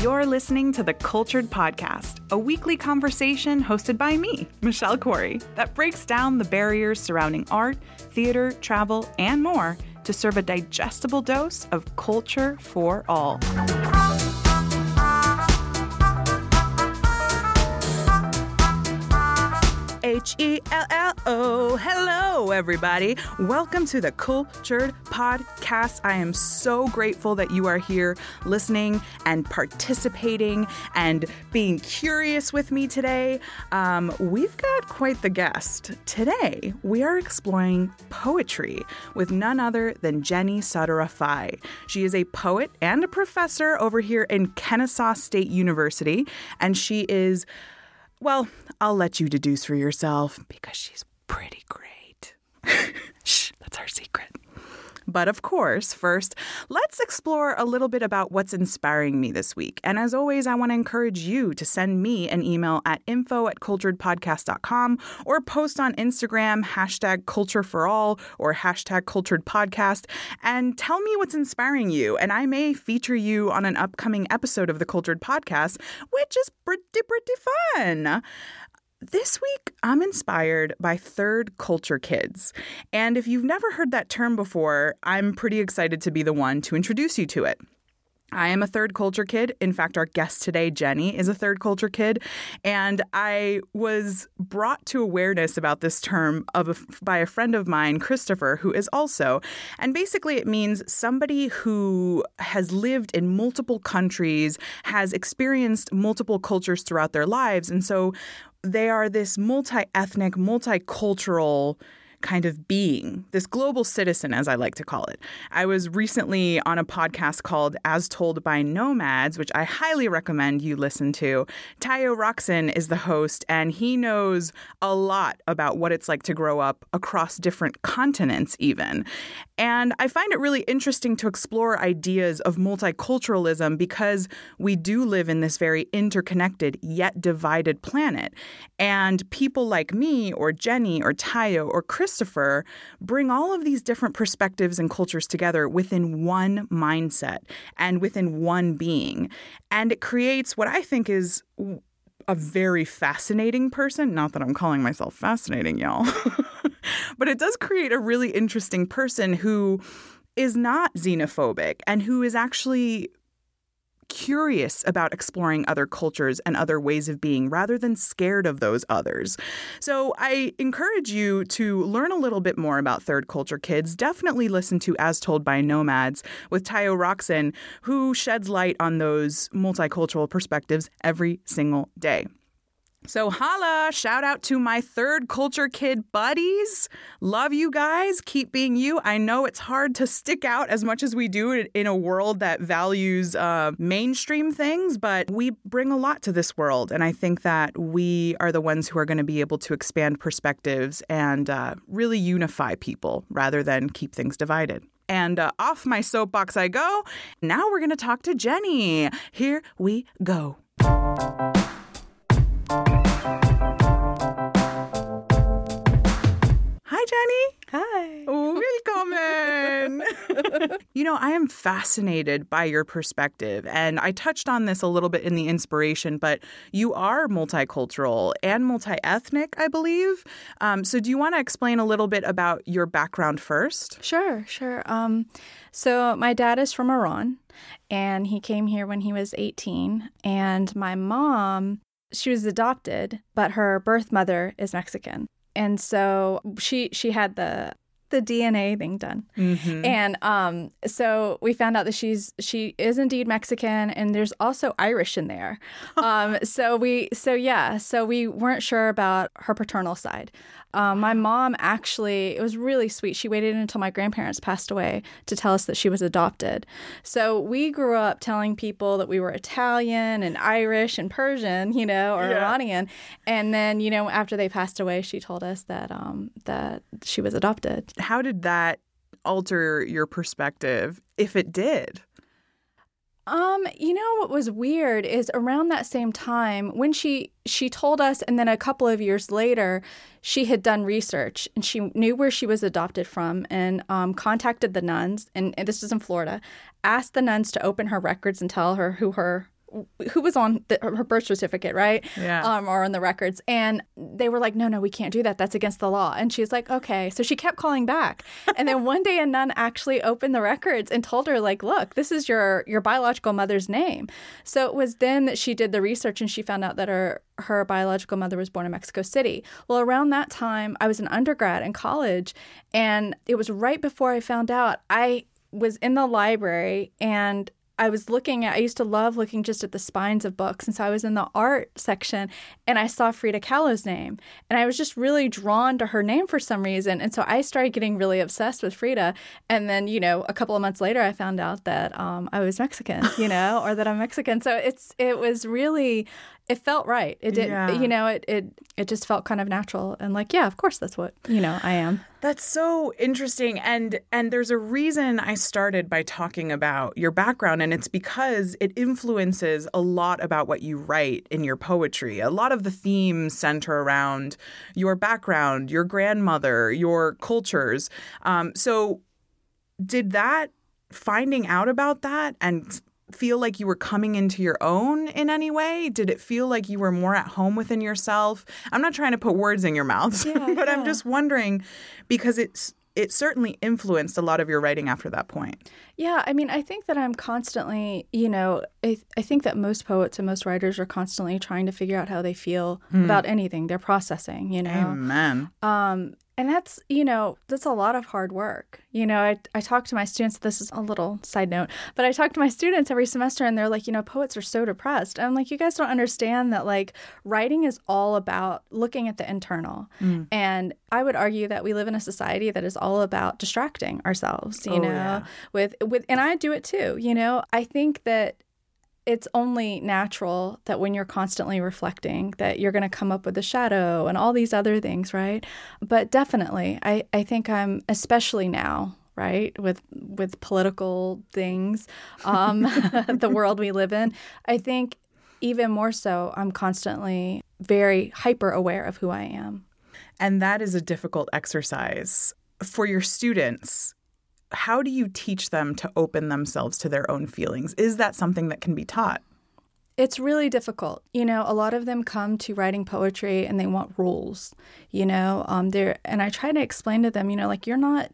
You're listening to the Cultured Podcast, a weekly conversation hosted by me, Michelle Corey, that breaks down the barriers surrounding art, theater, travel, and more to serve a digestible dose of culture for all. H E L L O. Hello, everybody. Welcome to the Cultured Podcast. I am so grateful that you are here listening and participating and being curious with me today. Um, we've got quite the guest. Today, we are exploring poetry with none other than Jenny Sadre-Orafai. She is a poet and a professor over here in Kennesaw State University, and she is well, I'll let you deduce for yourself because she's pretty great. Shh, that's our secret. But of course, first, let's explore a little bit about what's inspiring me this week. And as always, I want to encourage you to send me an email at info at culturedpodcast.com or post on Instagram, hashtag culture for all or hashtag cultured podcast, and tell me what's inspiring you. And I may feature you on an upcoming episode of the Cultured Podcast, which is pretty, pretty fun. This week, I'm inspired by third culture kids. And if you've never heard that term before, I'm pretty excited to be the one to introduce you to it. I am a third culture kid. In fact, our guest today, Jenny, is a third culture kid. And I was brought to awareness about this term of a, by a friend of mine, Christopher, who is also. And basically, it means somebody who has lived in multiple countries, has experienced multiple cultures throughout their lives. And so they are this multi ethnic, multicultural kind of being, this global citizen, as I like to call it. I was recently on a podcast called As Told by Nomads, which I highly recommend you listen to. Tayo Rockson is the host, and he knows a lot about what it's like to grow up across different continents, even. And I find it really interesting to explore ideas of multiculturalism because we do live in this very interconnected yet divided planet. And people like me, or Jenny, or Tayo, or Christopher bring all of these different perspectives and cultures together within one mindset and within one being. And it creates what I think is a very fascinating person. Not that I'm calling myself fascinating, y'all. but it does create a really interesting person who is not xenophobic and who is actually curious about exploring other cultures and other ways of being rather than scared of those others. So I encourage you to learn a little bit more about third culture kids. Definitely listen to As Told by Nomads with Tayo Rockson, who sheds light on those multicultural perspectives every single day. So, holla, shout out to my third culture kid buddies. Love you guys. Keep being you. I know it's hard to stick out as much as we do in a world that values uh, mainstream things, but we bring a lot to this world. And I think that we are the ones who are going to be able to expand perspectives and uh, really unify people rather than keep things divided. And uh, off my soapbox I go. Now we're going to talk to Jenny. Here we go. you know, I am fascinated by your perspective. And I touched on this a little bit in the inspiration, but you are multicultural and multi ethnic, I believe. Um, so, do you want to explain a little bit about your background first? Sure, sure. Um, so, my dad is from Iran, and he came here when he was 18. And my mom, she was adopted, but her birth mother is Mexican and so she she had the the DNA thing done. Mm-hmm. And um, so we found out that she's she is indeed Mexican, and there's also Irish in there. um, so we so yeah, so we weren't sure about her paternal side. Um, my mom actually, it was really sweet. She waited until my grandparents passed away to tell us that she was adopted. So we grew up telling people that we were Italian and Irish and Persian, you know, or yeah. Iranian. And then, you know, after they passed away, she told us that um, that she was adopted. How did that alter your perspective, if it did? Um, you know what was weird is around that same time when she she told us and then a couple of years later she had done research and she knew where she was adopted from and um, contacted the nuns and, and this was in Florida, asked the nuns to open her records and tell her who her who was on the, her birth certificate, right? Yeah. Um, or on the records. And they were like, no, no, we can't do that. That's against the law. And she's like, okay. So she kept calling back. And then one day a nun actually opened the records and told her, like, look, this is your your biological mother's name. So it was then that she did the research and she found out that her her biological mother was born in Mexico City. Well, around that time, I was an undergrad in college, and it was right before I found out. I was in the library and I was looking at, I used to love looking just at the spines of books. And so I was in the art section and I saw Frida Kahlo's name. And I was just really drawn to her name for some reason. And so I started getting really obsessed with Frida. And then, you know, a couple of months later, I found out that um, I was Mexican, you know, or that I'm Mexican. So it's, it was really, it felt right. It did, Yeah. you know, it, it, it just felt kind of natural. And like, yeah, of course, that's what, you know, I am. That's so interesting and and there's a reason I started by talking about your background and it's because it influences a lot about what you write in your poetry. A lot of the themes center around your background, your grandmother, your cultures. Um, so did that finding out about that and feel like you were coming into your own in any way? Did it feel like you were more at home within yourself? I'm not trying to put words in your mouth, Yeah, but I'm just wondering because it's it certainly influenced a lot of your writing after that point. Yeah, I mean, I think that I'm constantly, you know, I, I think that most poets and most writers are constantly trying to figure out how they feel about anything. They're processing, you know. Amen. Um, and that's, you know, that's a lot of hard work. You know, I, I talk to my students, this is a little side note, but I talk to my students every semester and they're like, you know, poets are so depressed. I'm like, you guys don't understand that, like, writing is all about looking at the internal. Mm. And I would argue that we live in a society that is all about distracting ourselves, you Oh, know, yeah. with, with, and I do it too, you know, I think that it's only natural that when you're constantly reflecting that you're going to come up with a shadow and all these other things right but definitely i, I think i'm especially now right with with political things um, the world we live in i think even more so i'm constantly very hyper aware of who i am And that is a difficult exercise for your students. How do you teach them to open themselves to their own feelings? Is that something that can be taught? It's really difficult. You know, a lot of them come to writing poetry and they want rules. You know, um, they're and I try to explain to them, you know, like you're not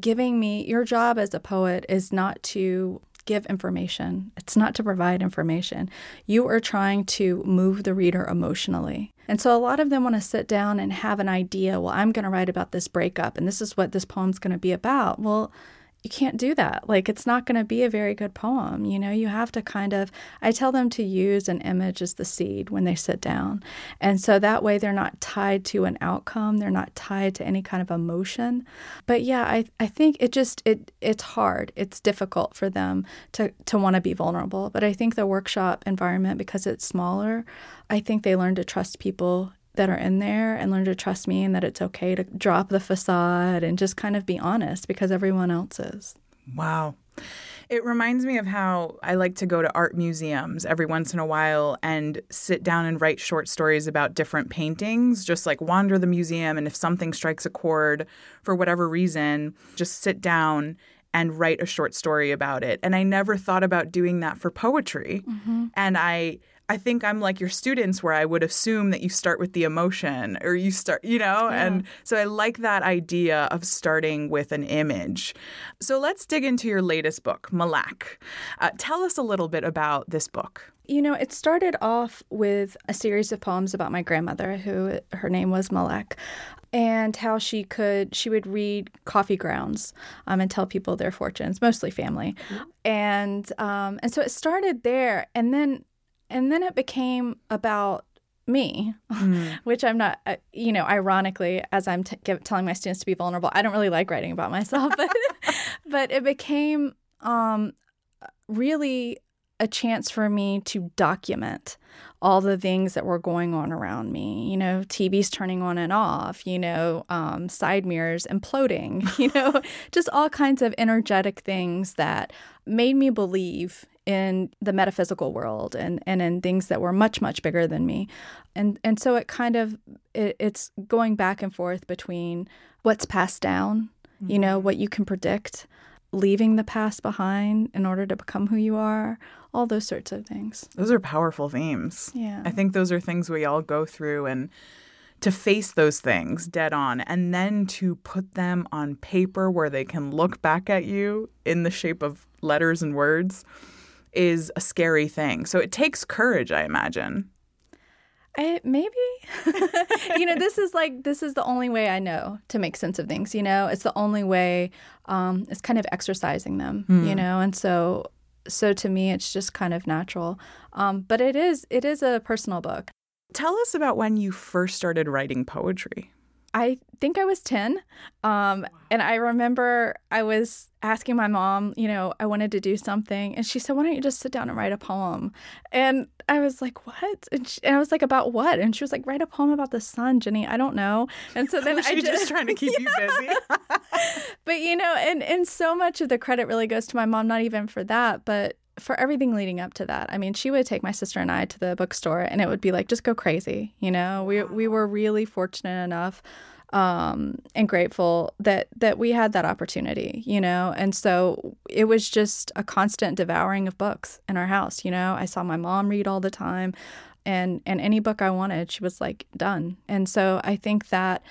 giving me your job as a poet is not to give information. It's not to provide information. You are trying to move the reader emotionally. And so a lot of them want to sit down and have an idea, well, I'm going to write about this breakup and this is what this poem's going to be about. Well, you can't do that. Like, it's not going to be a very good poem. You know, you have to kind of, I tell them to use an image as the seed when they sit down. And so that way they're not tied to an outcome, they're not tied to any kind of emotion. But yeah, I, I think it just, it, it's hard. It's difficult for them to, to want to be vulnerable. But I think the workshop environment, because it's smaller, I think they learn to trust people that are in there and learn to trust me and that it's okay to drop the facade and just kind of be honest because everyone else is. Wow. It reminds me of how I like to go to art museums every once in a while and sit down and write short stories about different paintings, just like wander the museum. And if something strikes a chord for whatever reason, just sit down and write a short story about it. And I never thought about doing that for poetry. Mm-hmm. And I. I think I'm like your students where I would assume that you start with the emotion or you start, you know, and so I like that idea of starting with an image. So let's dig into your latest book, Malak. Uh, tell us a little bit about this book. You know, it started off with a series of poems about my grandmother, who her name was Malak, and how she could she would read coffee grounds um, and tell people their fortunes, mostly family, and um, and so it started there, and then and then it became about me, which I'm not, uh, you know, ironically, as I'm t- give, telling my students to be vulnerable, I don't really like writing about myself, but, but it became um, really a chance for me to document all the things that were going on around me. You know, TVs turning on and off, you know, um, side mirrors imploding, you know, just all kinds of energetic things that made me believe in the metaphysical world and, and in things that were much, much bigger than me. And, and so it kind of, it, it's going back and forth between what's passed down, you know, mm-hmm. what you can predict, leaving the past behind in order to become who you are, all those sorts of things. Those are powerful themes. Yeah. I think those are things we all go through and to face those things dead on and then to put them on paper where they can look back at you in the shape of letters and words is a scary thing. So it takes courage, I imagine. I, maybe you know this is like this is the only way I know to make sense of things. You know, it's the only way. Um, it's kind of exercising them. Hmm. You know, and so so to me, it's just kind of natural. Um, but it is it is a personal book. Tell us about when you first started writing poetry. I think I was 10. Um, and I remember I was asking my mom, you know, I wanted to do something. And she said, Why don't you just sit down and write a poem? And I was like, What? And, she, and I was like, About what? And she was like, Write a poem about the sun, Jenny. I don't know. And so then Was I she just, just trying to keep you busy? but you know, and, and so much of the credit really goes to my mom, not even for that, but for everything leading up to that. I mean, she would take my sister and I to the bookstore and it would be like, just go crazy. You know, we, we were really fortunate enough um, and grateful that, that we had that opportunity, you know? And so it was just a constant devouring of books in our house. You know, I saw my mom read all the time and, and any book I wanted, she was like done. And so I think that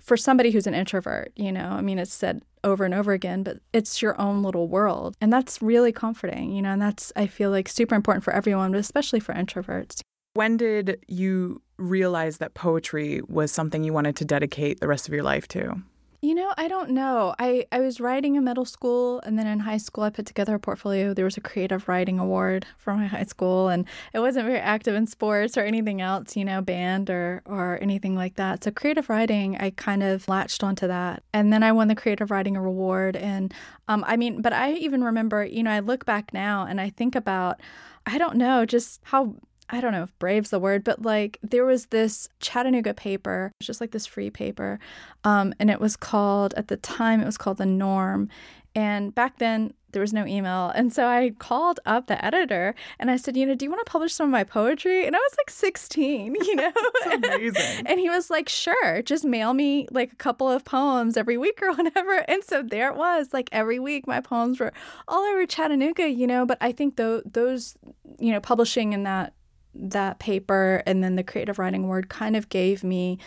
for somebody who's an introvert, you know, I mean, it's said over and over again, but it's your own little world. And that's really comforting, you know, and that's, I feel like, super important for everyone, but especially for introverts. When did you realize that poetry was something you wanted to dedicate the rest of your life to? You know, I don't know. I, I was writing in middle school, and then in high school, I put together a portfolio. There was a creative writing award for my high school, and it wasn't very active in sports or anything else, you know, band or, or anything like that. So, creative writing, I kind of latched onto that. And then I won the creative writing award. And um, I mean, but I even remember, you know, I look back now and I think about, I don't know, just how I don't know if brave's the word, but like there was this Chattanooga paper, it was just like this free paper. Um, and it was called, at the time, it was called The Norm. And back then, there was no email. And so I called up the editor and I said, you know, do you want to publish some of my poetry? And I was like 16, you know? amazing. and he was like, sure, just mail me like a couple of poems every week or whatever. And so there it was. Like every week, my poems were all over Chattanooga, you know? But I think though those, you know, publishing in that that paper and then the creative writing award kind of gave me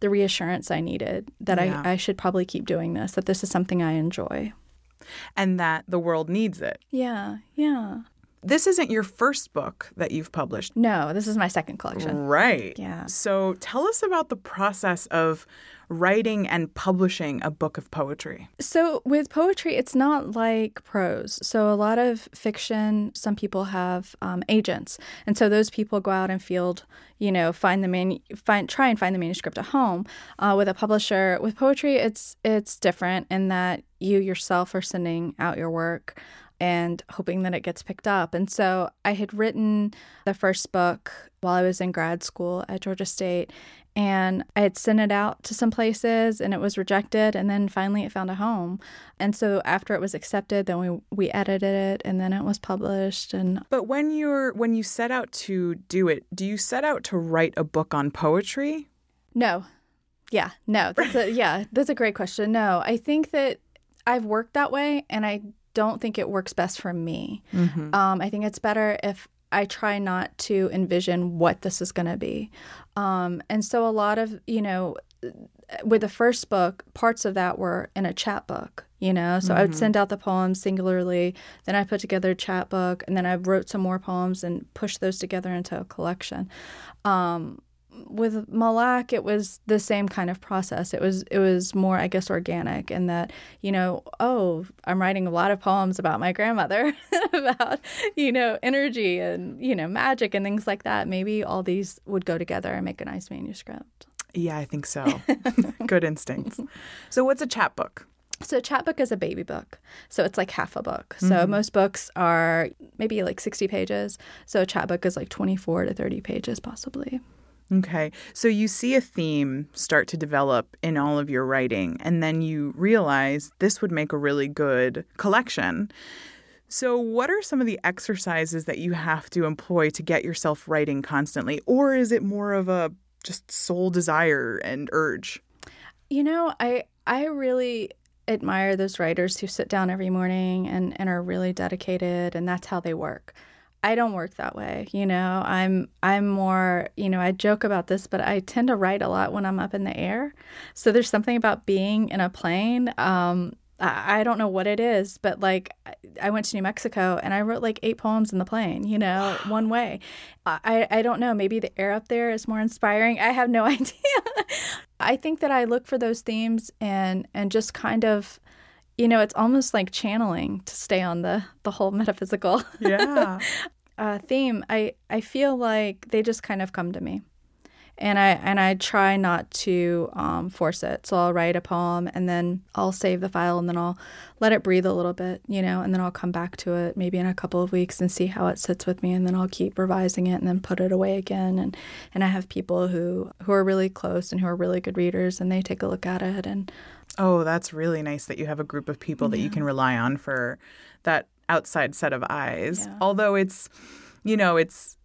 the reassurance I needed that Yeah. I, I should probably keep doing this, that this is something I enjoy. And that the world needs it. Yeah, yeah. This isn't your first book that you've published. No, this is my second collection. Right. Yeah. So tell us about the process of writing and publishing a book of poetry. So with poetry, it's not like prose. So a lot of fiction, some people have um, agents, and so those people go out and field, you know, find the man, find try and find the manuscript at home. Uh, with a publisher, with poetry, it's it's different in that you yourself are sending out your work and hoping that it gets picked up. And so I had written the first book while I was in grad school at Georgia State. And I had sent it out to some places and it was rejected. And then finally it found a home. And so after it was accepted, then we, we edited it and then it was published. And But when you're when you set out to do it, do you set out to write a book on poetry? no, yeah, no, that's a, yeah, that's a great question. No, I think that I've worked that way and I don't think it works best for me. Um, I think it's better if I try not to envision what this is going to be. Um, and so a lot of, you know, with the first book, parts of that were in a chapbook, you know. So I would send out the poems singularly, then I put together a chapbook, and then I wrote some more poems and pushed those together into a collection. Um, with Malak, it was the same kind of process. It was it was more, I guess, organic in that you know, oh, I'm writing a lot of poems about my grandmother, about you know energy and you know magic and things like that. Maybe all these would go together and make a nice manuscript. Yeah, I think so. Good instincts. So what's a chapbook? So a chapbook is a baby book. So it's like half a book. So mm-hmm. most books are maybe like 60 pages. So a chapbook is like 24 to 30 pages possibly. Okay. So you see a theme start to develop in all of your writing, and then you realize this would make a really good collection. So, what are some of the exercises that you have to employ to get yourself writing constantly? Or is it more of a just soul desire and urge? You know, I I really admire those writers who sit down every morning and, and are really dedicated and that's how they work. I don't work that way, you know. I'm I'm more, you know, I joke about this, but I tend to write a lot when I'm up in the air. So there's something about being in a plane. Um, I, I don't know what it is, but like I went to New Mexico and I wrote like eight poems in the plane, you know, one way. I, I don't know. Maybe the air up there is more inspiring. I have no idea. I think that I look for those themes and and just kind of you know, it's almost like channeling to stay on the the whole metaphysical Yeah. uh, theme. I I feel like they just kind of come to me, and I and I try not to um, force it. So I'll write a poem and then I'll save the file and then I'll let it breathe a little bit, you know, and then I'll come back to it maybe in a couple of weeks and see how it sits with me, and then I'll keep revising it and then put it away again. And and I have people who who are really close and who are really good readers, and they take a look at it and Oh, that's really nice that you have a group of people that you can rely on for that outside set of eyes. Yeah. Although it's, you know, it's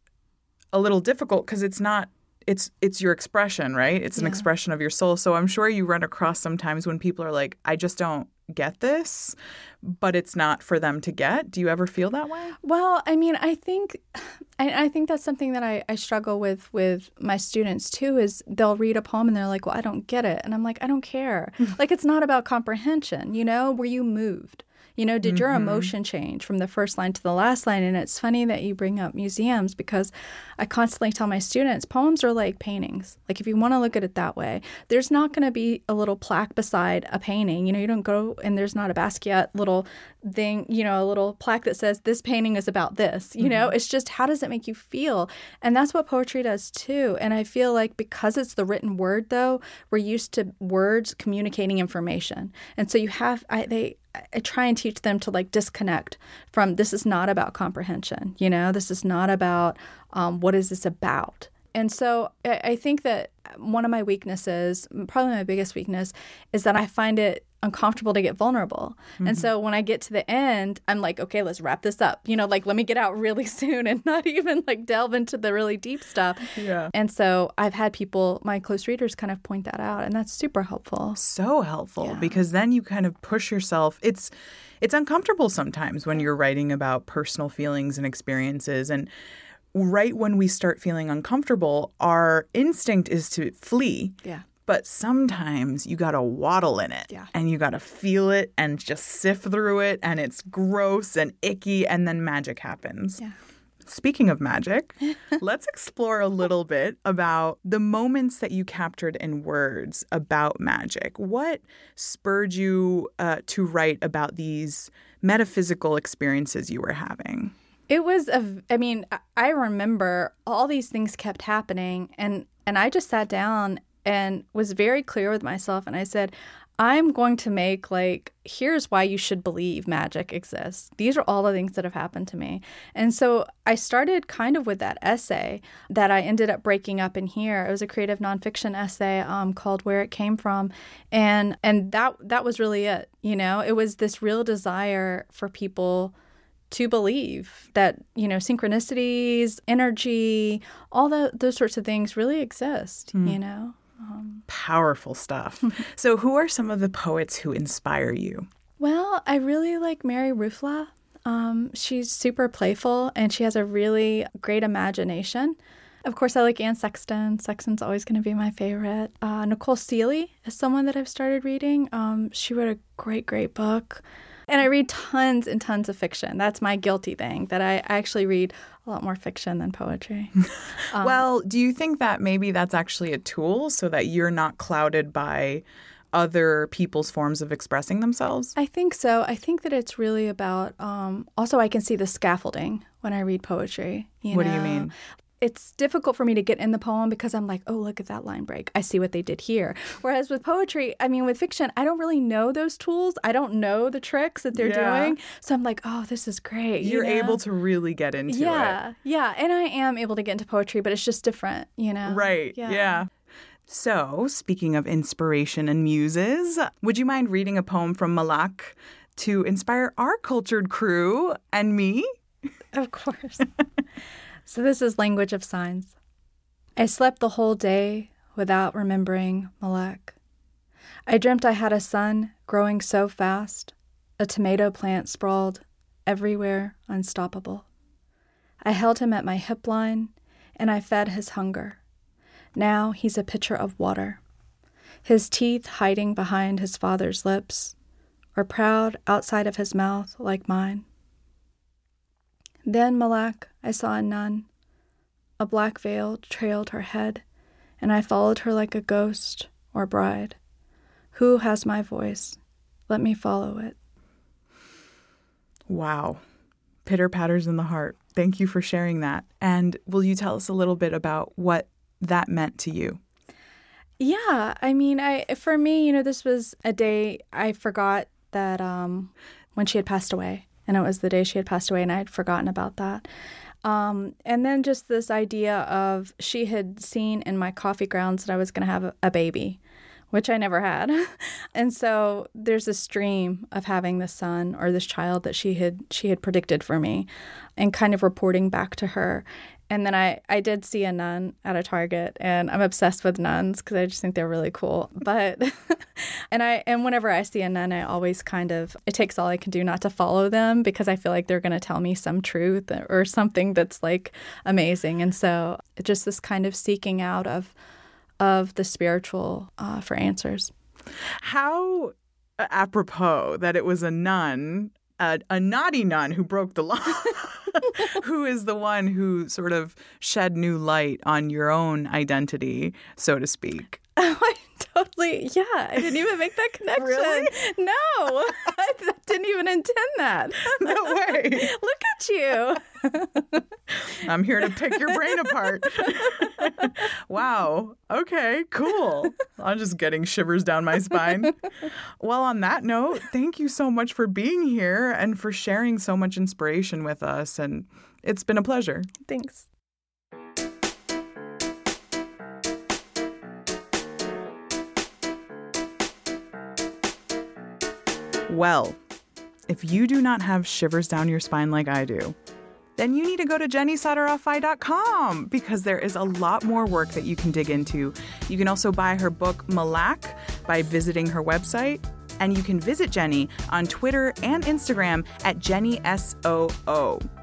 a little difficult because it's not. It's it's your expression, right? It's an expression of your soul. So I'm sure you run across sometimes when people are like, "I just don't get this," but it's not for them to get. Do you ever feel that way? Well, I mean, I think, I, I think that's something that I, I struggle with with my students too. Is they'll read a poem and they're like, "Well, I don't get it," and I'm like, "I don't care. like, it's not about comprehension. You know, were you moved? You know, did your mm-hmm. emotion change from the first line to the last line?" And it's funny that you bring up museums because I constantly tell my students, poems are like paintings. Like, if you want to look at it that way, there's not going to be a little plaque beside a painting. You know, you don't go and there's not a Basquiat little thing, you know, a little plaque that says this painting is about this. You know, mm-hmm. it's just how does it make you feel? And that's what poetry does too. And I feel like because it's the written word though, we're used to words communicating information. And so you have I they I try and teach them to like disconnect from this is not about comprehension, you know, this is not about um, what is this about. And so I I think that one of my weaknesses, probably my biggest weakness, is that I find it uncomfortable to get vulnerable. And mm-hmm. so when I get to the end, I'm like, okay, let's wrap this up. You know, like let me get out really soon and not even like delve into the really deep stuff. Yeah. And so I've had people, my close readers, kind of point that out, and that's super helpful. so helpful Yeah. because then you kind of push yourself it's it's uncomfortable sometimes when you're writing about personal feelings and experiences and right when we start feeling uncomfortable our instinct is to flee Yeah. But sometimes you got to waddle in it Yeah. and you got to feel it and just sift through it and it's gross and icky and then magic happens Yeah. Speaking of magic, let's explore a little bit about the moments that you captured in words about magic. What spurred you uh, to write about these metaphysical experiences you were having? It was a I mean, I- I remember all these things kept happening and and I just sat down and was very clear with myself and I said, I'm going to make like here's why you should believe magic exists. These are all the things that have happened to me. And so I started kind of with that essay that I ended up breaking up in here. It was a creative nonfiction essay um, called Where It Came From. And and that that was really it. You know, it was this real desire for people to believe that you know synchronicities energy all the, those sorts of things really exist you know Powerful stuff. so, who are some of the poets who inspire you? well i really like mary ruefle. Um, she's super playful and she has a really great imagination. Of course i like anne sexton. Sexton's always going to be my favorite. Uh, nicole sealey is someone that i've started reading. Um, she wrote a great great book and I read tons and tons of fiction. That's my guilty thing, that I actually read a lot more fiction than poetry. well, do you think that maybe that's actually a tool so that you're not clouded by other people's forms of expressing themselves? I think so. I think that it's really about. Um, also, I can see the scaffolding when I read poetry. You What do you mean? It's difficult for me to get in the poem because I'm like, oh, look at that line break. I see what they did here. Whereas with poetry, I mean, with fiction, I don't really know those tools. I don't know the tricks that they're Yeah. doing. So I'm like, oh, this is great. you You're know? able to really get into it. Yeah, yeah, and I am able to get into poetry, but it's just different, you know. Right. Yeah. So, speaking of inspiration and muses, would you mind reading a poem from Malak to inspire our cultured crew and me? Of course. so this is language of signs. I slept the whole day without remembering Malak. I dreamt I had a son growing so fast, a tomato plant sprawled everywhere, unstoppable. I held him at my hip line, and I fed his hunger. Now he's a pitcher of water, his teeth hiding behind his father's lips, or proud outside of his mouth like mine. Then, Malak, I saw a nun. A black veil trailed her head, and I followed her like a ghost or bride. Who has my voice? Let me follow it. Wow. Pitter patters in the heart. Thank you for sharing that. And will you tell us a little bit about what that meant to you? Yeah, I mean, I for me, you know, this was a day I forgot that um, when she had passed away, and it was the day she had passed away, and I had forgotten about that. Um, and then just this idea of she had seen in my coffee grounds that I was going to have a, baby, which I never had. and so there's this dream of having this son or this child that she had she had predicted for me and kind of reporting back to her. And then I, I did see a nun at a Target, and I'm obsessed with nuns because I just think they're really cool. But and I and whenever I see a nun, I always kind of it takes all I can do not to follow them because I feel like they're going to tell me some truth or something that's like amazing. And so just this kind of seeking out of of the spiritual uh, for answers. How apropos that it was a nun, a, a naughty nun who broke the law, who is the one who sort of shed new light on your own identity, so to speak. Oh Totally, yeah. I didn't even make that connection. Really? No, I didn't even intend that. No way. Look at you. I'm here to pick your brain apart. wow. Okay, cool. I'm just getting shivers down my spine. Well, on that note, thank you so much for being here and for sharing so much inspiration with us. And it's been a pleasure. Thanks. Well, if you do not have shivers down your spine like I do, then you need to go to jennysadreorafai.com because there is a lot more work that you can dig into. You can also buy her book, Malak, by visiting her website. And you can visit Jenny on Twitter and Instagram at JennySOO.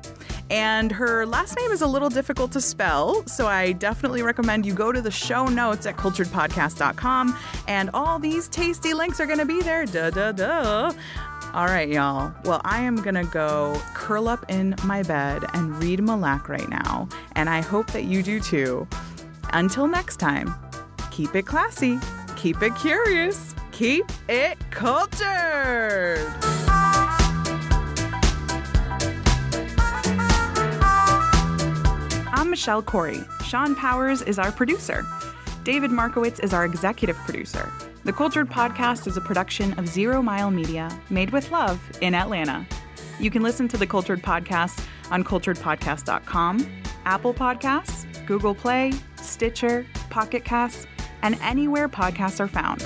And her last name is a little difficult to spell, so I definitely recommend you go to the show notes at culturedpodcast.com. And all these tasty links are going to be there. Duh, duh, duh. All right, y'all. Well, I am going to go curl up in my bed and read Malak right now. And I hope that you do too. Until next time, keep it classy, keep it curious, keep it cultured. I'm Michelle Corey. Sean Powers is our producer. David Markowitz is our executive producer. The Cultured Podcast is a production of Zero Mile Media, made with love in Atlanta. You can listen to the Cultured Podcast on culturedpodcast.com, Apple Podcasts, Google Play, Stitcher, Pocket Casts, and anywhere podcasts are found.